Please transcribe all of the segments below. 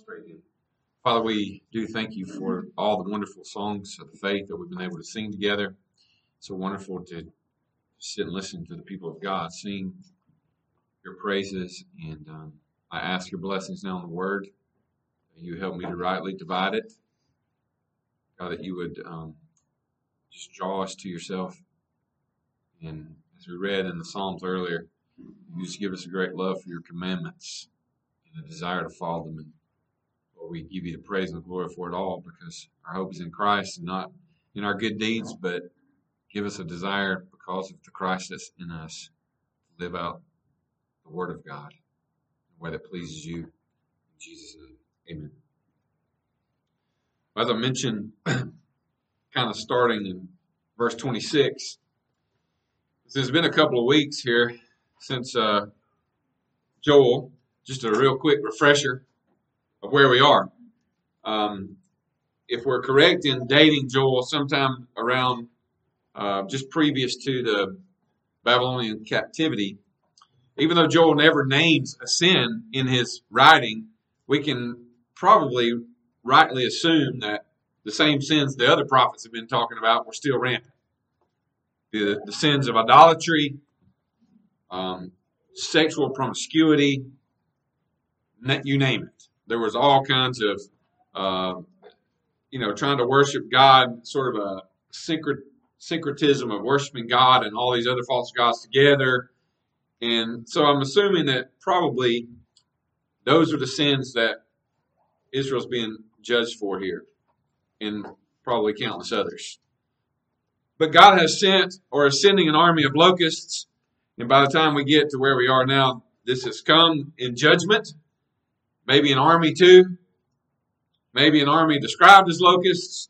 Let's pray again. Father, we do thank you for all the wonderful songs of the faith that we've been able to sing together. It's so wonderful to sit and listen to the people of God sing your praises. And um, I ask your blessings now on the word. You help me to rightly divide it. God, that you would um, just draw us to yourself. And as we read in the Psalms earlier, you just give us a great love for your commandments and a desire to follow them. And we give you the praise and the glory for it all because our hope is in Christ and not in our good deeds, but give us a desire because of the Christ that's in us to live out the Word of God in a way that pleases you. In Jesus' name, amen. As I mentioned, kind of starting in verse 26, there's been a couple of weeks here since uh, Joel. Just a real quick refresher of where we are. Um, if we're correct in dating Joel sometime around uh, just previous to the Babylonian captivity, even though Joel never names a sin in his writing, we can probably rightly assume that the same sins the other prophets have been talking about were still rampant. The, the sins of idolatry, um, sexual promiscuity, you name it. There was all kinds of, uh, you know, trying to worship God, sort of a syncret, syncretism of worshiping God and all these other false gods together. And so I'm assuming that probably those are the sins that Israel's being judged for here, and probably countless others. But God has sent or is sending an army of locusts, and by the time we get to where we are now, this has come in judgment. Maybe an army too. Maybe an army described as locusts,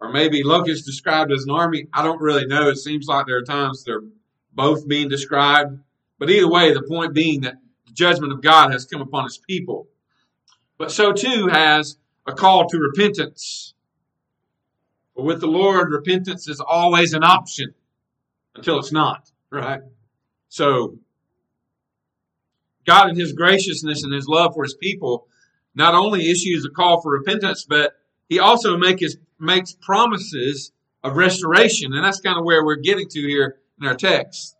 or maybe locusts described as an army. I don't really know. It seems like there are times they're both being described. But either way, the point being that the judgment of God has come upon his people. But so too has a call to repentance. But with the Lord, repentance is always an option until it's not, right? So, God, in His graciousness and His love for His people, not only issues a call for repentance, but He also make his, makes promises of restoration. And that's kind of where we're getting to here in our text.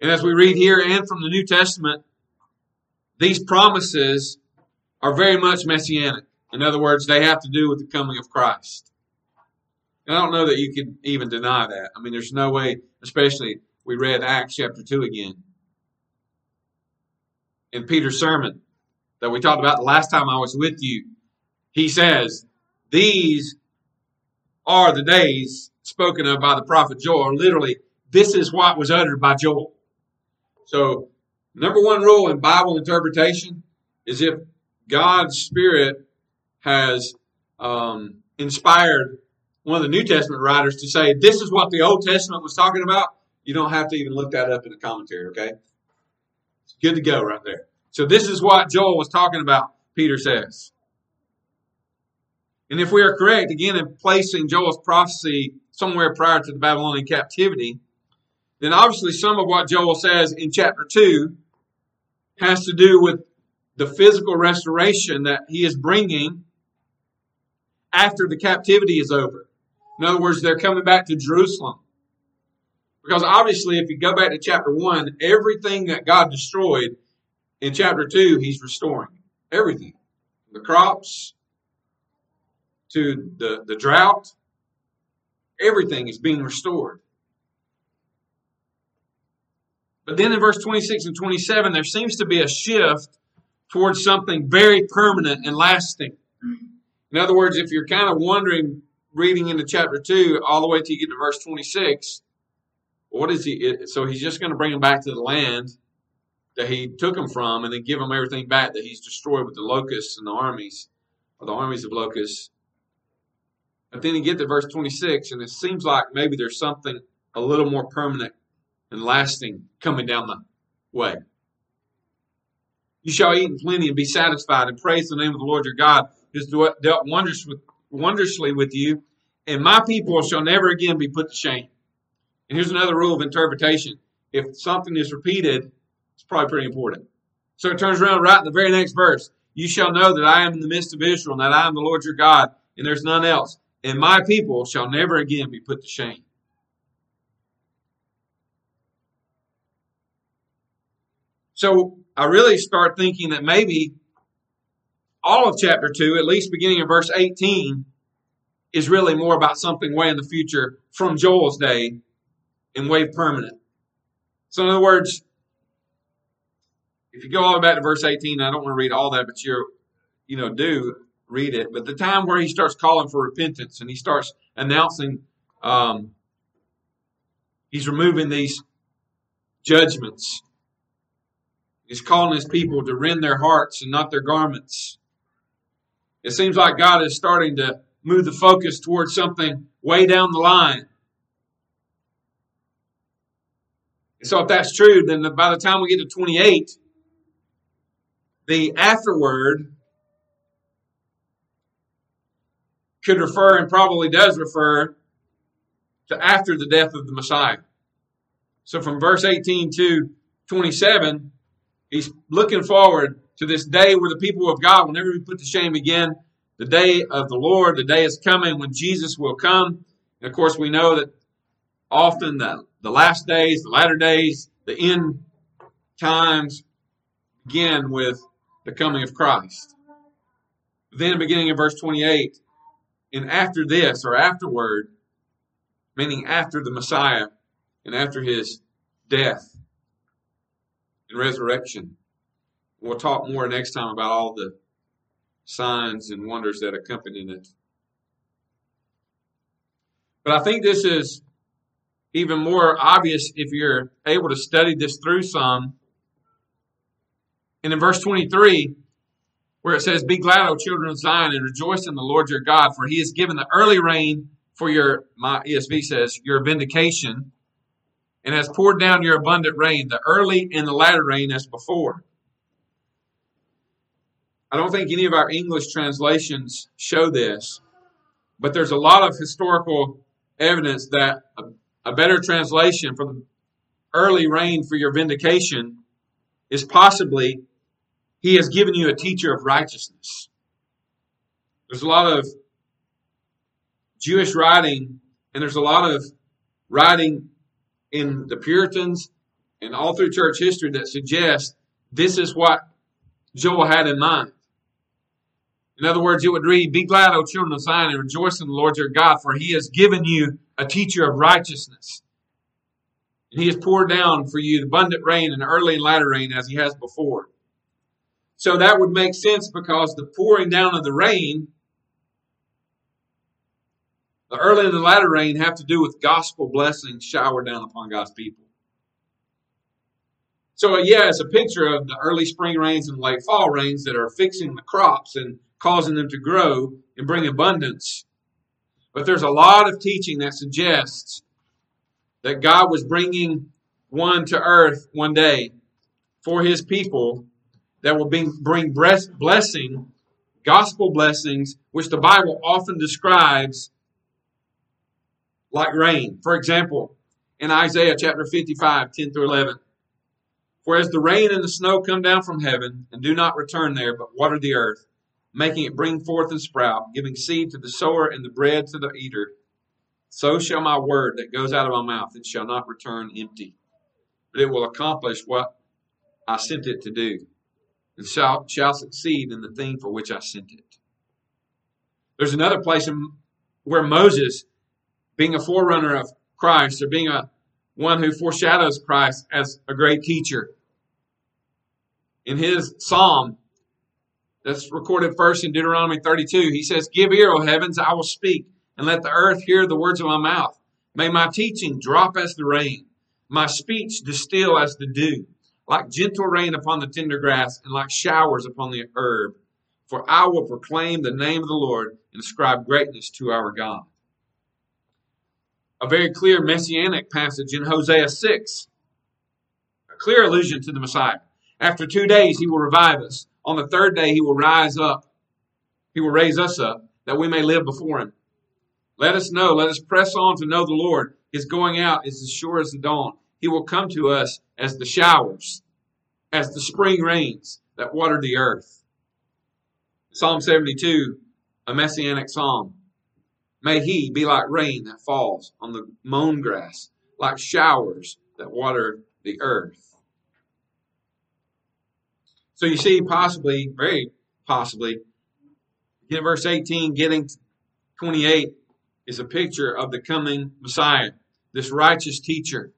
And as we read here and from the New Testament, these promises are very much messianic. In other words, they have to do with the coming of Christ. And I don't know that you can even deny that. I mean, there's no way, especially we read Acts chapter 2 again. In Peter's sermon that we talked about the last time I was with you, he says, These are the days spoken of by the prophet Joel. Literally, this is what was uttered by Joel. So, number one rule in Bible interpretation is if God's Spirit has um, inspired one of the New Testament writers to say, this is what the Old Testament was talking about, you don't have to even look that up in the commentary, okay? It's good to go right there. So this is what Joel was talking about, Peter says. And if we are correct, again, in placing Joel's prophecy somewhere prior to the Babylonian captivity, then obviously some of what Joel says in chapter 2 has to do with the physical restoration that he is bringing after the captivity is over. In other words, they're coming back to Jerusalem. Because obviously, if you go back to chapter 1, everything that God destroyed in chapter 2, he's restoring. Everything. The crops to the, the drought, everything is being restored. But then in verse 26 and 27, there seems to be a shift towards something very permanent and lasting. In other words, if you're kind of wondering, reading into chapter 2 all the way till you get to verse 26, what is he? So he's just going to bring them back to the land that he took them from and then give them everything back that he's destroyed with the locusts and the armies, or the armies of locusts. But then you get to verse 26, and it seems like maybe there's something a little more permanent and lasting coming down the way. You shall eat in plenty and be satisfied, and praise the name of the Lord your God, who has dealt wonders with, wondrously with you, and my people shall never again be put to shame. And here's another rule of interpretation. If something is repeated, it's probably pretty important. So it turns around right in the very next verse. You shall know that I am in the midst of Israel, and that I am the Lord your God, and there's none else. And my people shall never again be put to shame. So I really start thinking that maybe all of chapter 2, at least beginning in verse 18, is really more about something way in the future from Joel's day and way permanent. So, in other words, if you go all the way back to verse 18, I don't want to read all that, but you're, you know, do read it. But the time where he starts calling for repentance and he starts announcing, um, he's removing these judgments. He's calling his people to rend their hearts and not their garments. It seems like God is starting to move the focus towards something way down the line. And so, if that's true, then by the time we get to 28, the afterword could refer and probably does refer to after the death of the Messiah. So, from verse 18 to 27, he's looking forward to this day where the people of God will never be put to shame again the day of the Lord, the day is coming when Jesus will come. And of course, we know that often the, the last days, the latter days, the end times begin with the coming of Christ. Then, beginning in verse 28, and after this or afterward, meaning after the Messiah and after his death and resurrection. We'll talk more next time about all the signs and wonders that accompany it. But I think this is even more obvious if you're able to study this through some. And in verse 23, where it says, Be glad, O children of Zion, and rejoice in the Lord your God, for he has given the early rain for your, my ESV says, your vindication, and has poured down your abundant rain, the early and the latter rain as before. I don't think any of our English translations show this, but there's a lot of historical evidence that a, better translation for the early rain for your vindication is possibly He has given you a teacher of righteousness. There's a lot of Jewish writing, and there's a lot of writing in the Puritans and all through church history that suggests this is what Joel had in mind. In other words, it would read, Be glad, O children of Zion, and rejoice in the Lord your God, for he has given you a teacher of righteousness. And he has poured down for you the abundant rain and early and latter rain as he has before. So that would make sense because the pouring down of the rain, the early and the latter rain have to do with gospel blessings showered down upon God's people. So uh, yeah, it's a picture of the early spring rains and late fall rains that are fixing the crops and causing them to grow and bring abundance. But there's a lot of teaching that suggests that God was bringing one to earth one day for his people that will bring, blessing, gospel blessings, which the Bible often describes like rain. For example, in Isaiah chapter 55, 10 through 11. For as the rain and the snow come down from heaven and do not return there, but water the earth making it bring forth and sprout, giving seed to the sower and the bread to the eater. So shall my word that goes out of my mouth, it shall not return empty, but it will accomplish what I sent it to do, and shall, shall succeed in the thing for which I sent it. There's another place in, where Moses, being a forerunner of Christ, or being a one who foreshadows Christ as a great teacher, in his psalm, that's recorded first in Deuteronomy 32. He says, Give ear, O heavens, I will speak, and let the earth hear the words of my mouth. May my teaching drop as the rain, my speech distill as the dew, like gentle rain upon the tender grass, and like showers upon the herb. For I will proclaim the name of the Lord and ascribe greatness to our God. A very clear messianic passage in Hosea 6, a clear allusion to the Messiah. After two days, he will revive us. On the third day, he will rise up. He will raise us up that we may live before him. Let us know. Let us press on to know the Lord. His going out is as sure as the dawn. He will come to us as the showers, as the spring rains that water the earth. Psalm 72, a messianic psalm. May he be like rain that falls on the mown grass, like showers that water the earth. So you see, possibly, very possibly, in verse 18, getting 28 is a picture of the coming Messiah, this righteous teacher,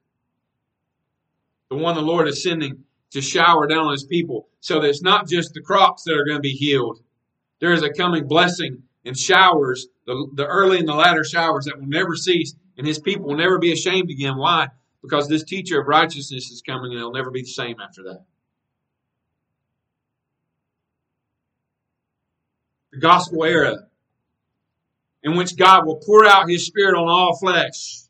the one the Lord is sending to shower down on his people so that it's not just the crops that are going to be healed. There is a coming blessing and showers, the, the early and the latter showers that will never cease, and his people will never be ashamed again. Why? Because this teacher of righteousness is coming and it'll never be the same after that. The gospel era in which God will pour out his spirit on all flesh.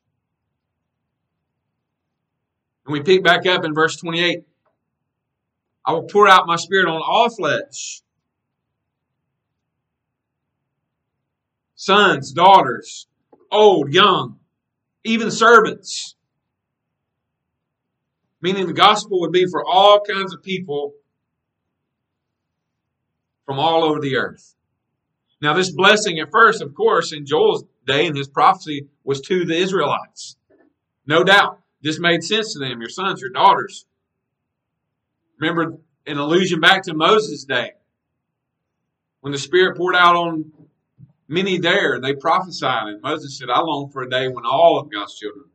And we pick back up in verse 28. I will pour out my spirit on all flesh. Sons, daughters, old, young, even servants. Meaning the gospel would be for all kinds of people from all over the earth. Now, this blessing at first, of course, in Joel's day and his prophecy was to the Israelites. No doubt. This made sense to them. Your sons, your daughters. Remember an allusion back to Moses' day when the Spirit poured out on many there and they prophesied. And Moses said, I long for a day when all of God's children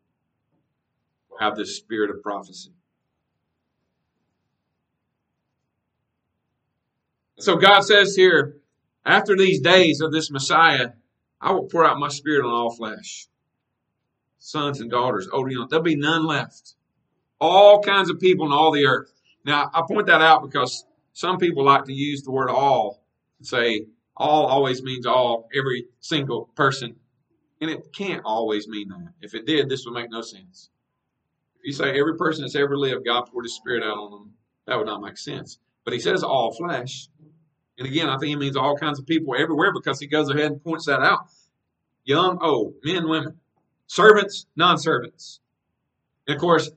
will have this spirit of prophecy. So God says here, after these days of this Messiah, I will pour out my spirit on all flesh. Sons and daughters, old and young. There'll be none left. All kinds of people in all the earth. Now, I point that out because some people like to use the word all and say all always means all, every single person. And it can't always mean that. If it did, this would make no sense. If you say every person that's ever lived, God poured his spirit out on them, that would not make sense. But he says all flesh. And again, I think he means all kinds of people everywhere because he goes ahead and points that out. Young, old, men, women, servants, non servants. And of course,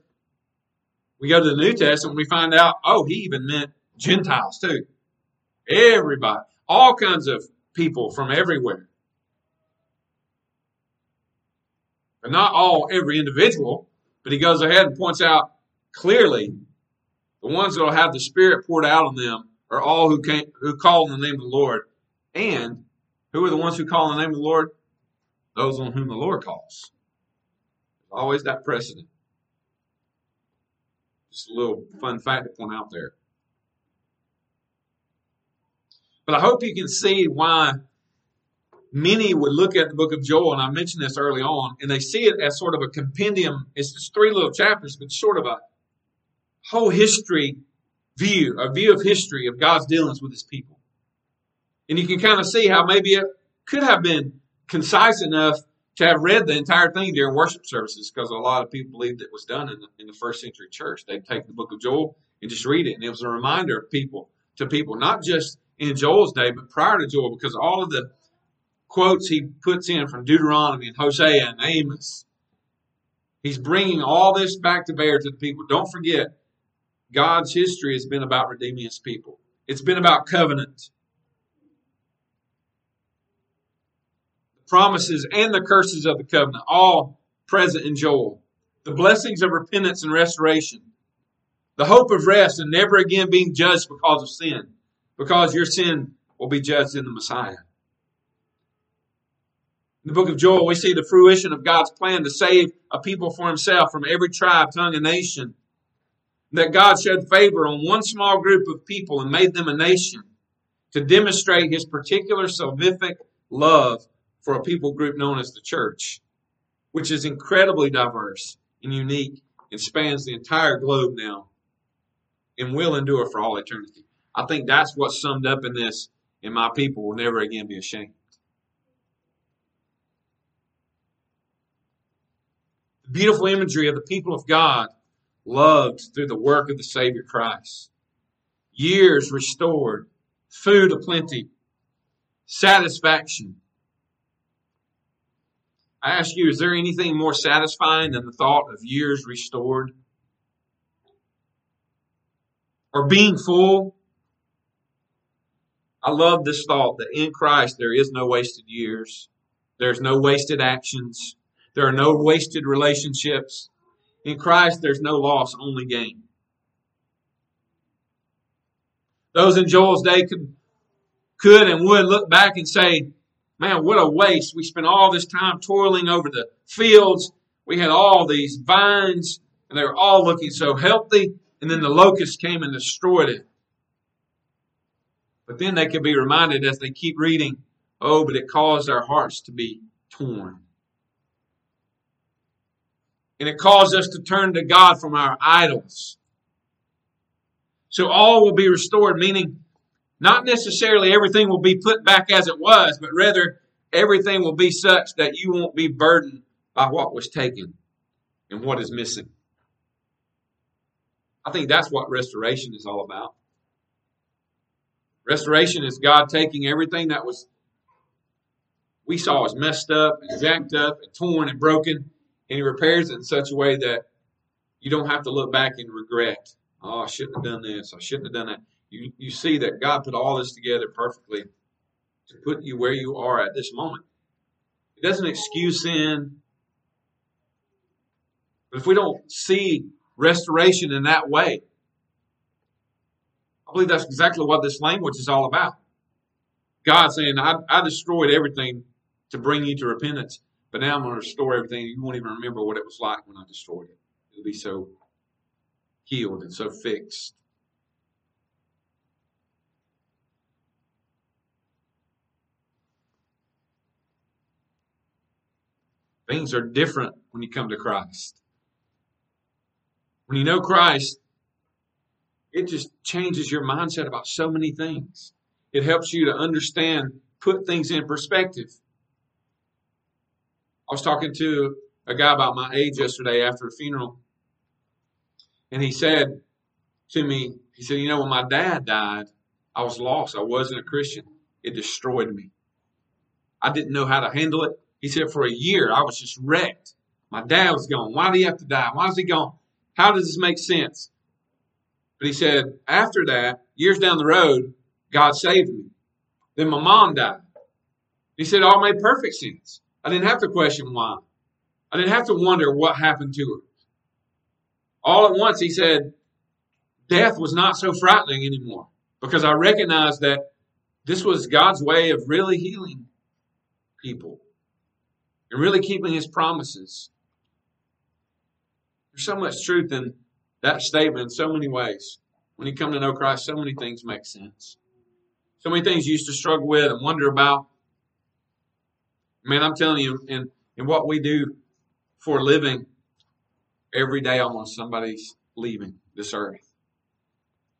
we go to the New Testament, and we find out, oh, he even meant Gentiles too. Everybody, all kinds of people from everywhere. But not all, every individual, but he goes ahead and points out clearly the ones that will have the Spirit poured out on them are all who came who call in the name of the Lord. And who are the ones who call in the name of the Lord? Those on whom the Lord calls. Always that precedent. Just a little fun fact to point out there. But I hope you can see why many would look at the book of Joel, and I mentioned this early on, and they see it as sort of a compendium. It's just three little chapters, but sort of a whole history view, a view of history of God's dealings with his people. And you can kind of see how maybe it could have been concise enough to have read the entire thing during worship services because a lot of people believed it was done in the, in the first century church. They'd take the book of Joel and just read it. And it was a reminder of people to people, not just in Joel's day, but prior to Joel, because all of the quotes he puts in from Deuteronomy and Hosea and Amos, he's bringing all this back to bear to the people. Don't forget, God's history has been about redeeming his people. It's been about covenant. The promises and the curses of the covenant, all present in Joel. The blessings of repentance and restoration. The hope of rest and never again being judged because of sin, because your sin will be judged in the Messiah. In the book of Joel, we see the fruition of God's plan to save a people for himself from every tribe, tongue, and nation that God showed favor on one small group of people and made them a nation to demonstrate his particular salvific love for a people group known as the church, which is incredibly diverse and unique and spans the entire globe now and will endure for all eternity. I think that's what's summed up in this, and my people will never again be ashamed. Beautiful imagery of the people of God loved through the work of the Savior Christ. Years restored, food aplenty, satisfaction. I ask you, is there anything more satisfying than the thought of years restored? Or being full? I love this thought that in Christ there is no wasted years, there's no wasted actions, there are no wasted relationships. In Christ there's no loss, only gain. Those in Joel's day could, could and would look back and say, man, what a waste. We spent all this time toiling over the fields. We had all these vines and they were all looking so healthy. And then the locusts came and destroyed it. But then they could be reminded as they keep reading, oh, but it caused our hearts to be torn. And it caused us to turn to God from our idols. So all will be restored, meaning not necessarily everything will be put back as it was, but rather everything will be such that you won't be burdened by what was taken and what is missing. I think that's what restoration is all about. Restoration is God taking everything that was we saw as messed up and jacked up and torn and broken, and He repairs it in such a way that you don't have to look back and regret Oh, I shouldn't have done this. I shouldn't have done that. You, you see that God put all this together perfectly to put you where you are at this moment. It doesn't excuse sin. But if we don't see restoration in that way, I believe that's exactly what this language is all about. God saying, I, I destroyed everything to bring you to repentance, but now I'm going to restore everything. You won't even remember what it was like when I destroyed it. It'll be so healed and so fixed. Things are different when you come to Christ. When you know Christ, it just changes your mindset about so many things. It helps you to understand, put things in perspective. I was talking to a guy about my age yesterday after a funeral, and he said to me, he said, You know, when my dad died, I was lost. I wasn't a Christian. It destroyed me. I didn't know how to handle it. He said, For a year, I was just wrecked. My dad was gone. Why did he have to die? Why is he gone? How does this make sense? But he said, After that, years down the road, God saved me. Then my mom died. He said, All made perfect sense. I didn't have to question why. I didn't have to wonder what happened to her all at once he said, death was not so frightening anymore because I recognized that this was God's way of really healing people and really keeping his promises. There's so much truth in that statement in so many ways. When you come to know Christ, so many things make sense. So many things you used to struggle with and wonder about. Man, I'm telling you, in, in what we do for a living, every day almost somebody's leaving this earth.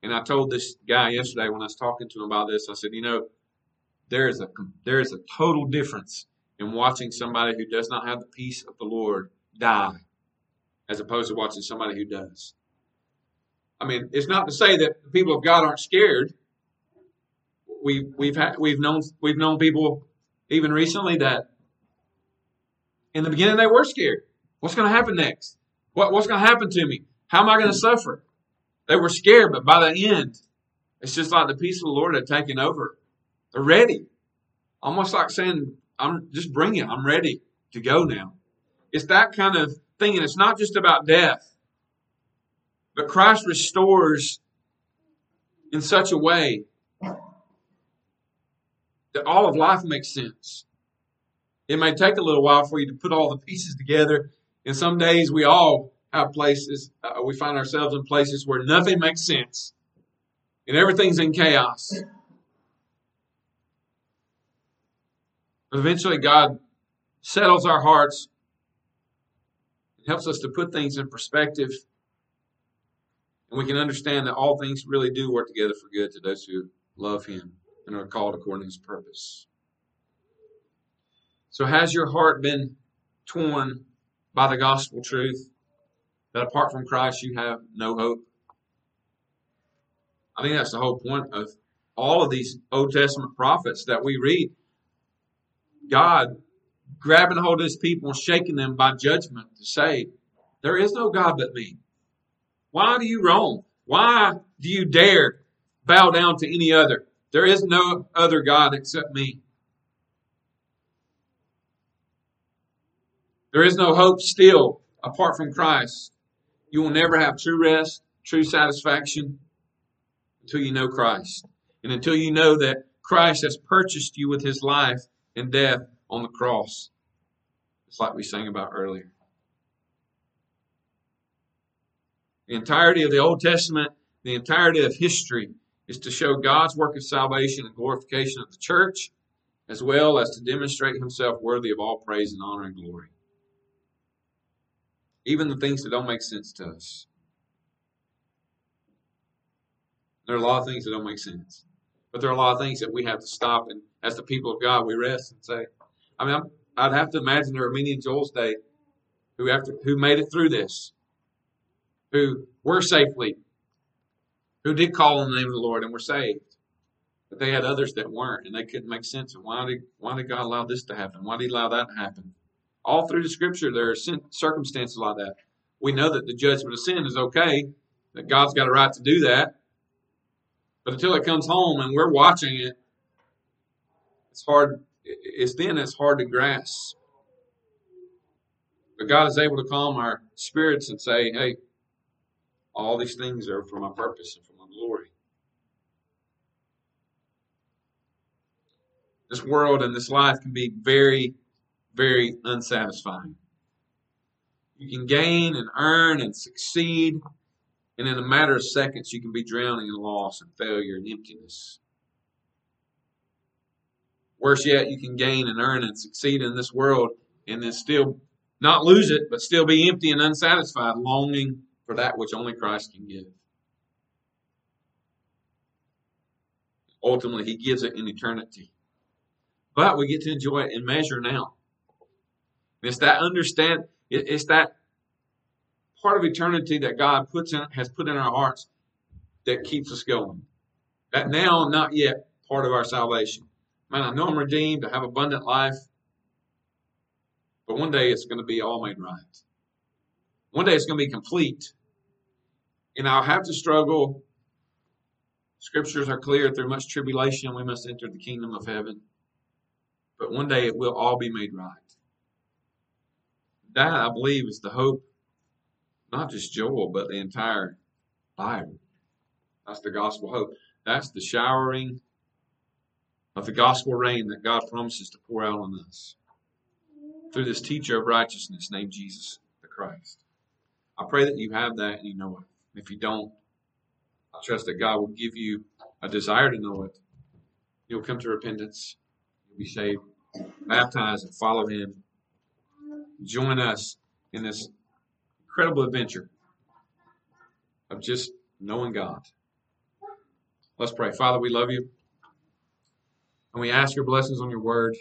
And I told this guy yesterday when I was talking to him about this, I said, you know, there is a there is a total difference in watching somebody who does not have the peace of the Lord die, as opposed to watching somebody who does. I mean, it's not to say that the people of God aren't scared. We we've had we've known we've known people even recently that in the beginning they were scared. What's going to happen next? What, what's going to happen to me? How am I going to suffer? They were scared, but by the end, it's just like the peace of the Lord had taken over. They're ready. Almost like saying, I'm just bring it. I'm ready to go now. It's that kind of thing. And it's not just about death, but Christ restores in such a way that all of life makes sense. It may take a little while for you to put all the pieces together and some days we all have places, uh, we find ourselves in places where nothing makes sense and everything's in chaos. But eventually, God settles our hearts and helps us to put things in perspective. And we can understand that all things really do work together for good to those who love Him and are called according to His purpose. So, has your heart been torn by the gospel truth that apart from Christ you have no hope. I think that's the whole point of all of these Old Testament prophets that we read. God grabbing hold of his people and shaking them by judgment to say, There is no God but me. Why do you roam? Why do you dare bow down to any other? There is no other God except me. There is no hope still apart from Christ. You will never have true rest, true satisfaction until you know Christ. And until you know that Christ has purchased you with his life and death on the cross. It's like we sang about earlier. The entirety of the Old Testament, the entirety of history, is to show God's work of salvation and glorification of the church, as well as to demonstrate himself worthy of all praise and honor and glory. Even the things that don't make sense to us. There are a lot of things that don't make sense. But there are a lot of things that we have to stop and as the people of God we rest and say, I mean, i would have to imagine there are many in Joel's day who after who made it through this, who were safely, who did call on the name of the Lord and were saved. But they had others that weren't, and they couldn't make sense of why did why did God allow this to happen? Why did He allow that to happen? All through the Scripture, there are circumstances like that. We know that the judgment of sin is okay, that God's got a right to do that. But until it comes home and we're watching it, it's hard. It's then it's hard to grasp. But God is able to calm our spirits and say, hey, all these things are for my purpose and for my glory. This world and this life can be very, very unsatisfying. You can gain and earn and succeed, and in a matter of seconds, you can be drowning in loss and failure and emptiness. Worse yet, you can gain and earn and succeed in this world and then still not lose it, but still be empty and unsatisfied, longing for that which only Christ can give. Ultimately, He gives it in eternity. But we get to enjoy it in measure now. It's that understand. It's that part of eternity that God puts in, has put in our hearts that keeps us going. That now, not yet, part of our salvation. Man, I know I'm redeemed. I have abundant life. But one day it's going to be all made right. One day it's going to be complete. And I'll have to struggle. Scriptures are clear through much tribulation we must enter the kingdom of heaven. But one day it will all be made right. That, I believe, is the hope, not just Joel, but the entire Bible. That's the gospel hope. That's the showering of the gospel rain that God promises to pour out on us through this teacher of righteousness named Jesus the Christ. I pray that you have that and you know it. If you don't, I trust that God will give you a desire to know it. You'll come to repentance. You'll be saved, baptized, and follow Him. Join us in this incredible adventure of just knowing God. Let's pray. Father, we love you. And we ask your blessings on your word.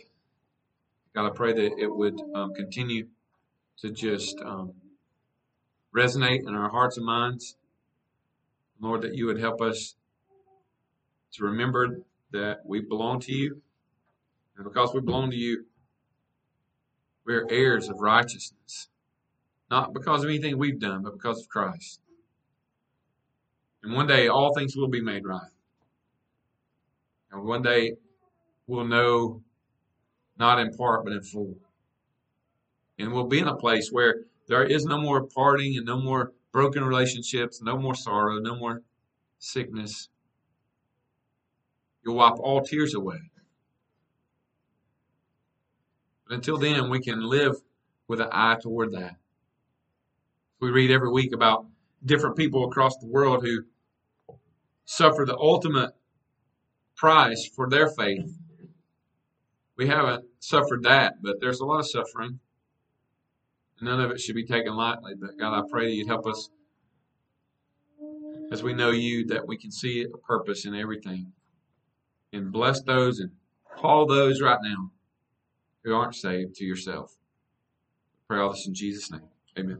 God, I pray that it would um, continue to just um, resonate in our hearts and minds. Lord, that you would help us to remember that we belong to you. And because we belong to you, we are heirs of righteousness. Not because of anything we've done, but because of Christ. And one day all things will be made right. And one day we'll know not in part but in full. And we'll be in a place where there is no more parting and no more broken relationships, no more sorrow, no more sickness. You'll wipe all tears away. But until then, we can live with an eye toward that. We read every week about different people across the world who suffer the ultimate price for their faith we haven't suffered that, but there's a lot of suffering. None of it should be taken lightly. But God, I pray that you'd help us as we know you that we can see a purpose in everything. And bless those and call those right now who aren't saved to yourself. I pray all this in Jesus' name. Amen.